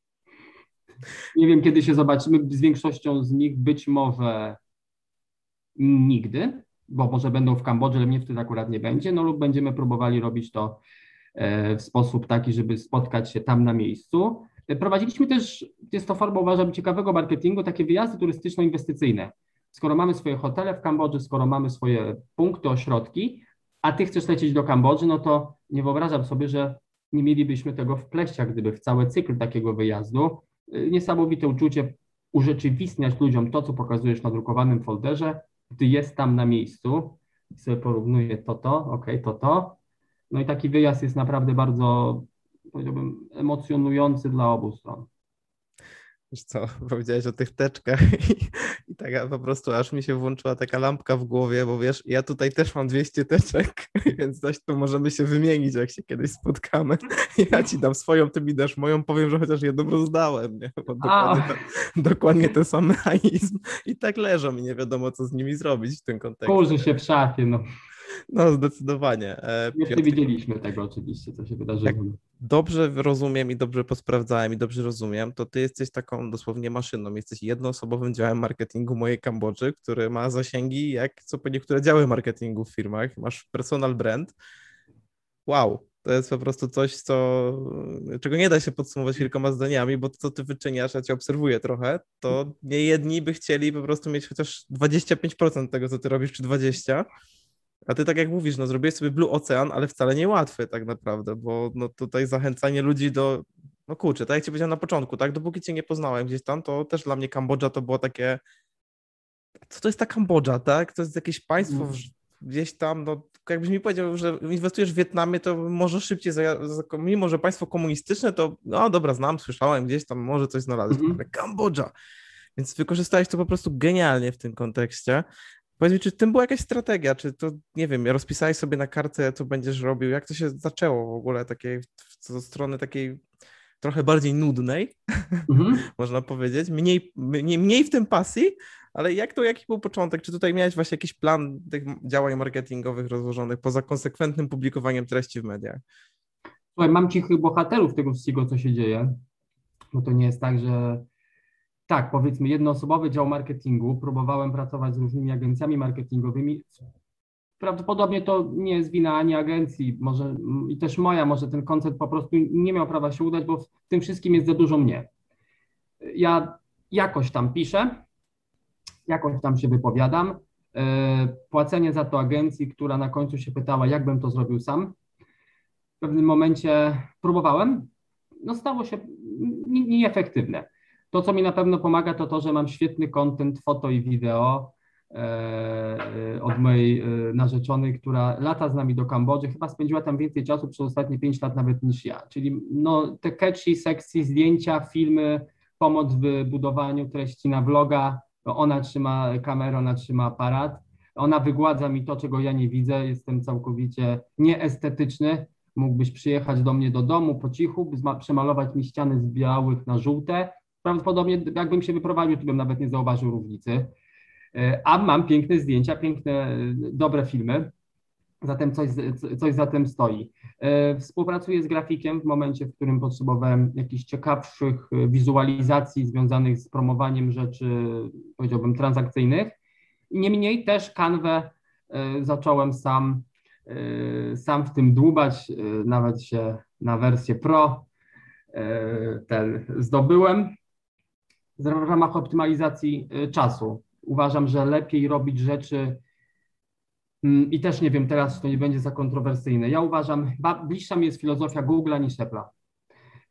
Nie wiem, kiedy się zobaczymy z większością z nich, być może nigdy, bo może będą w Kambodży, ale mnie wtedy akurat nie będzie, no lub będziemy próbowali robić to e, w sposób taki, żeby spotkać się tam na miejscu. E, prowadziliśmy też, jest to forma uważam ciekawego marketingu, takie wyjazdy turystyczno-inwestycyjne. Skoro mamy swoje hotele w Kambodży, skoro mamy swoje punkty, ośrodki, a ty chcesz lecieć do Kambodży, no to nie wyobrażam sobie, że nie mielibyśmy tego w pleściach, gdyby w cały cykl takiego wyjazdu. E, niesamowite uczucie urzeczywistniać ludziom to, co pokazujesz na drukowanym folderze, gdy jest tam na miejscu i sobie porównuję to, to, ok, to, to. No i taki wyjazd jest naprawdę bardzo, powiedziałbym, emocjonujący dla obu stron. Wiesz co, powiedziałeś o tych teczkach i, i tak po prostu aż mi się włączyła taka lampka w głowie, bo wiesz, ja tutaj też mam 200 teczek, więc coś tu możemy się wymienić, jak się kiedyś spotkamy. Ja ci dam swoją, ty mi dasz moją, powiem, że chociaż jedną rozdałem, nie? Bo dokładnie, dokładnie ten sam mechanizm i tak leżą i nie wiadomo, co z nimi zrobić w tym kontekście. Kurzy się w szafie, no. No, zdecydowanie. E, Jeszcze widzieliśmy tego oczywiście, co się wydarzyło. Jak dobrze rozumiem i dobrze posprawdzałem i dobrze rozumiem, to ty jesteś taką dosłownie maszyną. Jesteś jednoosobowym działem marketingu mojej Kambodży, który ma zasięgi jak co po niektóre działy marketingu w firmach. Masz personal brand. Wow, to jest po prostu coś, co, czego nie da się podsumować kilkoma zdaniami, bo to, co ty wyczyniasz, ja cię obserwuję trochę, to nie jedni by chcieli po prostu mieć chociaż 25% tego, co ty robisz, czy 20%. A ty tak jak mówisz, no zrobiłeś sobie Blue Ocean, ale wcale nie łatwy tak naprawdę, bo no tutaj zachęcanie ludzi do, no kurczę, tak jak ci powiedziałem na początku, tak, dopóki cię nie poznałem gdzieś tam, to też dla mnie Kambodża to było takie, co to jest ta Kambodża, tak? To jest jakieś państwo mm. gdzieś tam, no jakbyś mi powiedział, że inwestujesz w Wietnamie, to może szybciej, za, mimo że państwo komunistyczne, to no dobra, znam, słyszałem gdzieś tam, może coś znalazłeś, mm -hmm. Kambodża. Więc wykorzystałeś to po prostu genialnie w tym kontekście. Powiedz mi, czy w tym była jakaś strategia, czy to, nie wiem, rozpisałeś sobie na kartę, co będziesz robił, jak to się zaczęło w ogóle, takiej, co strony takiej trochę bardziej nudnej, mhm. można powiedzieć, mniej, mniej, mniej w tym pasji, ale jak to, jaki był początek? Czy tutaj miałeś właśnie jakiś plan tych działań marketingowych rozłożonych poza konsekwentnym publikowaniem treści w mediach? Słuchaj, mam cichych bohaterów tego wszystkiego, co się dzieje, bo to nie jest tak, że tak, powiedzmy jednoosobowy dział marketingu. Próbowałem pracować z różnymi agencjami marketingowymi. Prawdopodobnie to nie jest wina ani agencji, może i też moja, może ten koncept po prostu nie miał prawa się udać, bo w tym wszystkim jest za dużo mnie. Ja jakoś tam piszę, jakoś tam się wypowiadam. E, płacenie za to agencji, która na końcu się pytała, jak bym to zrobił sam. W pewnym momencie próbowałem, no stało się nieefektywne. To, co mi na pewno pomaga, to to, że mam świetny content foto i wideo e, e, od mojej e, narzeczonej, która lata z nami do Kambodży, chyba spędziła tam więcej czasu przez ostatnie 5 lat nawet niż ja. Czyli no, te catchy, sekcji, zdjęcia, filmy, pomoc w budowaniu treści na vloga, ona trzyma kamerę, ona trzyma aparat, ona wygładza mi to, czego ja nie widzę, jestem całkowicie nieestetyczny, mógłbyś przyjechać do mnie do domu po cichu, przemalować mi ściany z białych na żółte prawdopodobnie jakbym się wyprowadził, to bym nawet nie zauważył różnicy. E, a mam piękne zdjęcia, piękne, dobre filmy, zatem coś, coś za tym stoi. E, współpracuję z grafikiem w momencie, w którym potrzebowałem jakichś ciekawszych wizualizacji związanych z promowaniem rzeczy, powiedziałbym, transakcyjnych. Niemniej też kanwę e, zacząłem sam, sam w tym dłubać, nawet się na wersję Pro ten zdobyłem w ramach optymalizacji y, czasu. Uważam, że lepiej robić rzeczy Mm, I też nie wiem, teraz to nie będzie za kontrowersyjne. Ja uważam, bliższa mi jest filozofia Google'a niż Apple'a.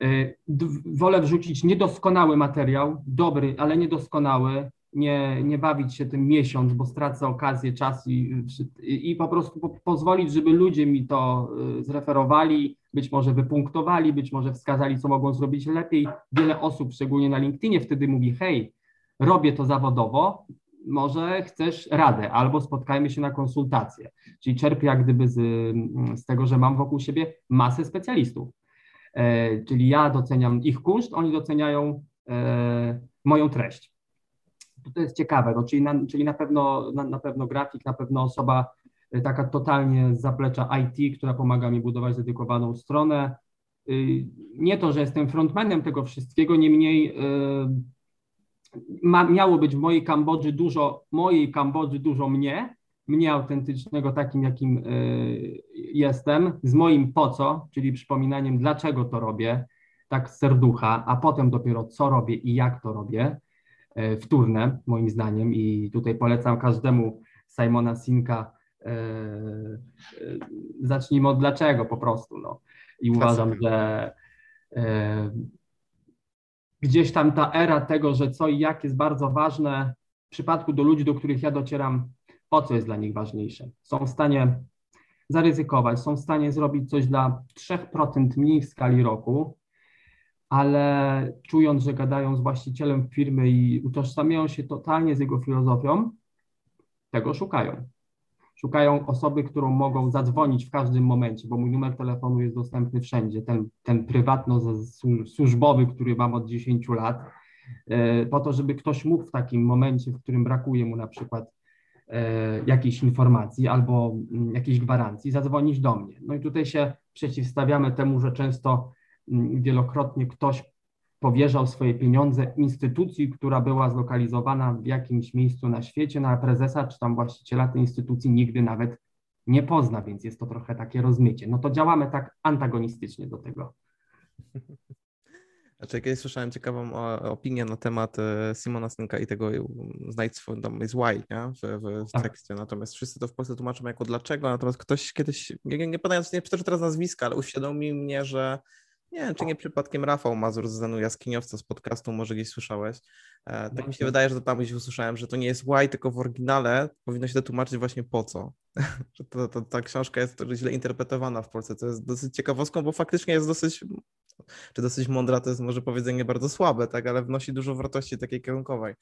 Y, wolę wrzucić niedoskonały materiał, dobry, ale niedoskonały, nie, nie bawić się tym miesiąc, bo stracę okazję, czas i, i po prostu po, pozwolić, żeby ludzie mi to y, zreferowali, być może wypunktowali, być może wskazali, co mogą zrobić lepiej. Wiele osób, szczególnie na LinkedInie, wtedy mówi: Hej, robię to zawodowo, może chcesz radę, albo spotkajmy się na konsultację. Czyli czerpię jak gdyby z, z tego, że mam wokół siebie masę specjalistów. E, czyli ja doceniam ich kunszt, oni doceniają e, moją treść. To jest ciekawe, no, czyli, na, czyli na, pewno, na, na pewno grafik, na pewno osoba e, taka totalnie z zaplecza IT, która pomaga mi budować dedykowaną stronę. Nie to, że jestem frontmanem tego wszystkiego, niemniej ma, miało być w mojej Kambodży dużo, mojej Kambodży dużo mnie, mnie autentycznego takim, jakim y, jestem, z moim po co, czyli przypominaniem, dlaczego to robię, tak z serducha, a potem dopiero co robię i jak to robię, y, wtórne moim zdaniem i tutaj polecam każdemu Simona Sinka, y, zacznijmy od dlaczego po prostu, no. I uważam, że gdzieś tam ta era tego, że co i jak jest bardzo ważne w przypadku do ludzi, do których ja docieram, po co jest dla nich ważniejsze. Są w stanie zaryzykować, są w stanie zrobić coś dla 3% mniej w skali roku, ale czując, że gadają z właścicielem firmy i utożsamiają się totalnie z jego filozofią, tego szukają. Szukają osoby, którą mogą zadzwonić w każdym momencie, bo mój numer telefonu jest dostępny wszędzie, ten, ten prywatno-służbowy, który mam od 10 lat, e, po to, żeby ktoś mógł w takim momencie, w którym brakuje mu na przykład e, jakiejś informacji albo mm, jakiejś gwarancji, zadzwonić do mnie. No i tutaj się przeciwstawiamy temu, że często wielokrotnie ktoś powierzał swoje pieniądze instytucji, która była zlokalizowana w jakimś miejscu na świecie, na no prezesa czy tam właściciela tej instytucji nigdy nawet nie pozna, więc jest to trochę takie rozmycie. No to działamy tak antagonistycznie do tego. Znaczy, kiedyś słyszałem ciekawą opinię na temat e, Simona Snynka i tego znajdź swój dom is why, nie? W, w, tak. tekście. Natomiast wszyscy to w Polsce tłumaczą jako dlaczego, natomiast ktoś kiedyś, nie, nie podając, nie przytoczę teraz nazwiska, ale uświadomił mnie, że nie wiem, czy nie przypadkiem Rafał Mazur z Zenu Jaskiniowca z podcastu, może gdzieś słyszałeś. E, tak mi się wydaje, że to tam gdzieś usłyszałem, że to nie jest why, tylko w oryginale powinno się to tłumaczyć właśnie po co. że to, to, ta książka jest źle interpretowana w Polsce, to jest dosyć ciekawostką, bo faktycznie jest dosyć, czy dosyć mądra, to jest może powiedzenie bardzo słabe, tak, ale wnosi dużo wartości takiej kierunkowej.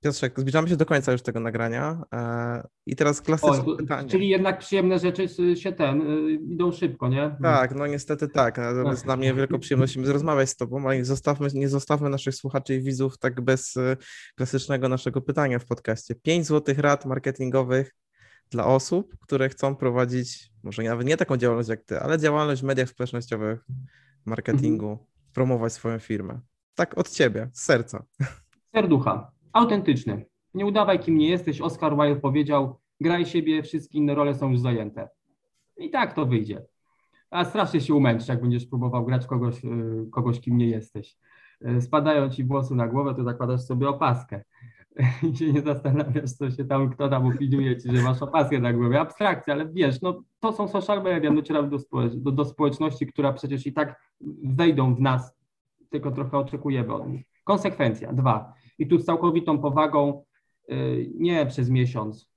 Piotrek, zbliżamy się do końca już tego nagrania e, i teraz klasyczne o, pytanie. Czyli jednak przyjemne rzeczy się ten, y, idą szybko, nie? Tak, no niestety tak. Natomiast dla mnie wielką przyjemnością jest rozmawiać z Tobą, ale nie zostawmy, nie zostawmy naszych słuchaczy i widzów tak bez y, klasycznego naszego pytania w podcaście. Pięć złotych rad marketingowych dla osób, które chcą prowadzić, może nawet nie taką działalność jak Ty, ale działalność w mediach społecznościowych, marketingu, mhm. promować swoją firmę. Tak od Ciebie, z serca. Serducha autentyczny. Nie udawaj, kim nie jesteś. Oscar Wilde powiedział, graj siebie, wszystkie inne role są już zajęte. I tak to wyjdzie. A strasznie się umęczysz, jak będziesz próbował grać kogoś, y, kogoś kim nie jesteś. Y, spadają ci włosy na głowę, to zakładasz sobie opaskę. I się nie zastanawiasz, co się tam, kto tam opiniuje ci, że masz opaskę na głowie. Abstrakcja, ale wiesz, no to są social media, docieramy do, do, do społeczności, która przecież i tak wejdą w nas, tylko trochę oczekujemy od nich. Konsekwencja. Dwa i tu z całkowitą powagą, y, nie przez miesiąc,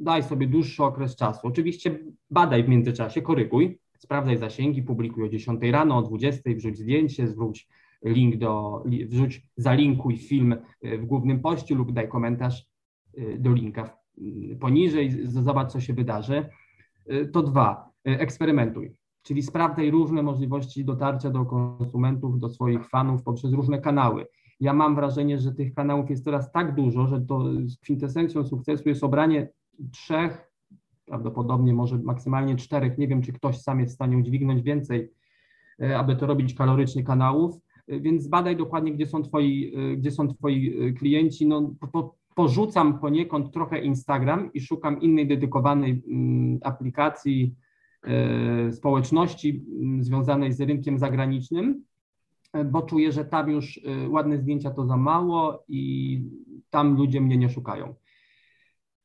daj sobie dłuższy okres czasu. Oczywiście badaj w międzyczasie, koryguj, sprawdzaj zasięgi, publikuj o 10 rano, o 20, wrzuć zdjęcie, zwróć link do, wrzuć, zalinkuj film y, w głównym poście lub daj komentarz y, do linka poniżej, zobacz co się wydarzy. To dwa, eksperymentuj, czyli sprawdzaj różne możliwości dotarcia do konsumentów, do swoich fanów poprzez różne kanały ja mam wrażenie, że tych kanałów jest teraz tak dużo, że to kwintesencją sukcesu jest obranie trzech, prawdopodobnie może maksymalnie czterech, nie wiem, czy ktoś sam jest w stanie udźwignąć więcej, e, aby to robić kalorycznie kanałów, e, więc badaj dokładnie, gdzie są twoi, e, gdzie są twoi klienci. No, po, porzucam poniekąd trochę Instagram i szukam innej dedykowanej mm, aplikacji, społeczności mm, związanej z rynkiem zagranicznym, bo czuję, że tam już y, ładne zdjęcia to za mało i tam ludzie mnie nie szukają.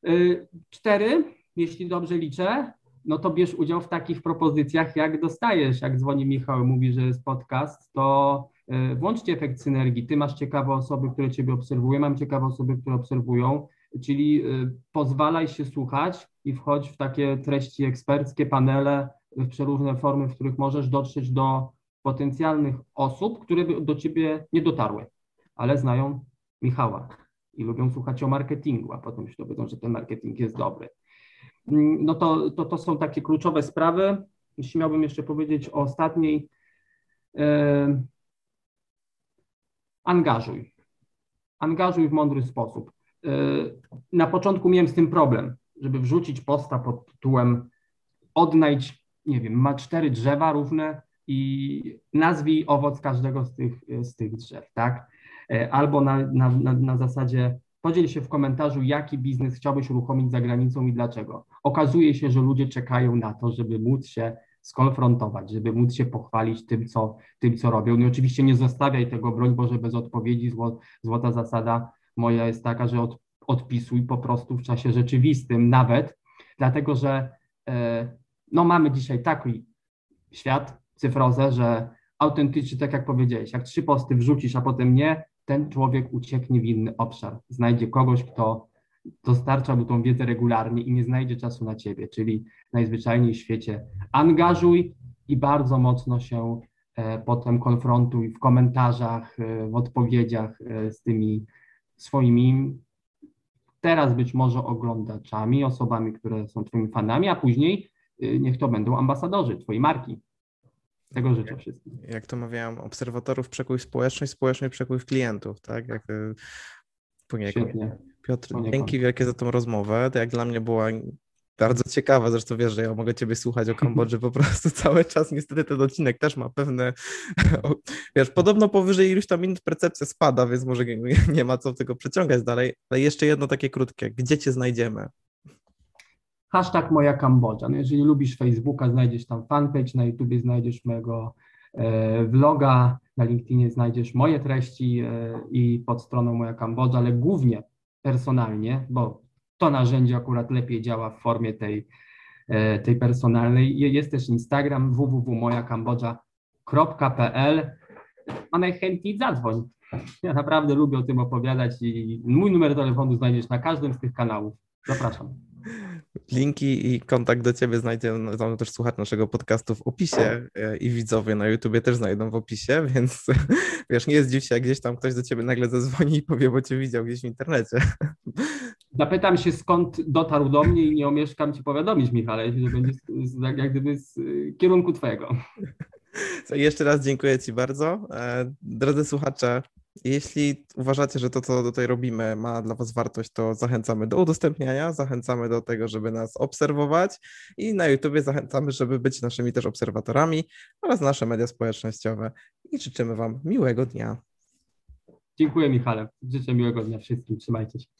Y, cztery, jeśli dobrze liczę, no to bierz udział w takich propozycjach, jak dostajesz, jak dzwoni Michał, mówi, że jest podcast, to e, włączcie efekt synergii. Ty masz ciekawe osoby, które Ciebie obserwują, mam ciekawe osoby, które obserwują, czyli e, pozwalaj się słuchać i wchodź w takie treści eksperckie, panele, w przeróżne formy, w których możesz dotrzeć do potencjalnych osób, które by do Ciebie nie dotarły, ale znają Michała i lubią słuchać o marketingu, a potem się dowiedzą, że ten marketing jest dobry. Mm, no to, to, to są takie kluczowe sprawy. Jeśli miałbym jeszcze powiedzieć o ostatniej, e, angażuj. Angażuj w mądry sposób. E, na początku miałem z tym problem, żeby wrzucić posta pod tytułem odnajdź, nie wiem, ma cztery drzewa równe i nazwij owoc każdego z tych, z tych drzew, tak? E, albo na, na, na, na zasadzie Podziel się w komentarzu, jaki biznes chciałbyś uruchomić za granicą i dlaczego. Okazuje się, że ludzie czekają na to, żeby móc się skonfrontować, żeby móc się pochwalić tym, co, tym, co robią. No i oczywiście nie zostawiaj tego, broń Boże, bez odpowiedzi. złota zasada moja jest taka, że od, odpisuj po prostu w czasie rzeczywistym nawet, dlatego że e, no mamy dzisiaj taki świat, cyfrozę, że autentycznie, tak jak powiedziałeś, jak trzy posty wrzucisz, a potem nie, ten człowiek ucieknie w inny obszar, znajdzie kogoś, kto dostarcza mu tą wiedzę regularnie i nie znajdzie czasu na ciebie, czyli najzwyczajniej w świecie angażuj i bardzo mocno się e, potem konfrontuj w komentarzach, e, w odpowiedziach e, z tymi swoimi teraz być może oglądaczami, osobami, które są twoimi fanami, a później niech to będą ambasadorzy twojej marki. Tego życzę wszystkim. Jak to mawiałem, obserwatorów przekój w społeczność, społeczność przekój klientów, tak? Jak poniekąd. Piotr, poniekąd. dzięki wielkie za tą rozmowę. To jak dla mnie była bardzo ciekawa, zresztą wiesz, że ja mogę Ciebie słuchać o Kambodży po prostu cały czas. Niestety ten odcinek też ma pewne, wiesz, podobno powyżej iluś tam minut percepcja spada, więc może nie, nie ma co tego przeciągać dalej. Ale jeszcze jedno takie krótkie. Gdzie Cię znajdziemy? Hashtag moja Kambodża. No jeżeli lubisz Facebooka, znajdziesz tam fanpage, na YouTubie znajdziesz mojego e, vloga, na LinkedInie znajdziesz moje treści e, i pod stroną moja Kambodża, ale głównie personalnie, bo to narzędzie akurat lepiej działa w formie tej, e, tej personalnej. Jest też Instagram www.mojakambodża.pl a najchętniej zadzwoń. Ja naprawdę lubię o tym opowiadać i mój numer telefonu znajdziesz na każdym z tych kanałów. Zapraszam. Linki i kontakt do Ciebie znajdą też słuchacz naszego podcastu w opisie e, i widzowie na YouTubie też znajdą w opisie, więc wiesz, nie zdziw się, jak gdzieś tam ktoś do Ciebie nagle zadzwoni i powie, bo Cię widział gdzieś w internecie. Zapytam się, skąd dotarł do mnie i nie omieszkam Ci powiadomić, Michale, to będzie z, z, jak gdyby z kierunku Twojego. Jeszcze raz dziękuję Ci bardzo. E, drodzy słuchacze, jeśli uważacie, że to, co tutaj robimy, ma dla Was wartość, to zachęcamy do udostępniania, zachęcamy do tego, żeby nas obserwować i na YouTubie zachęcamy, żeby być naszymi też obserwatorami oraz nasze media społecznościowe i życzymy Wam miłego dnia. Dziękuję Michale. Życzę miłego dnia wszystkim. Trzymajcie się.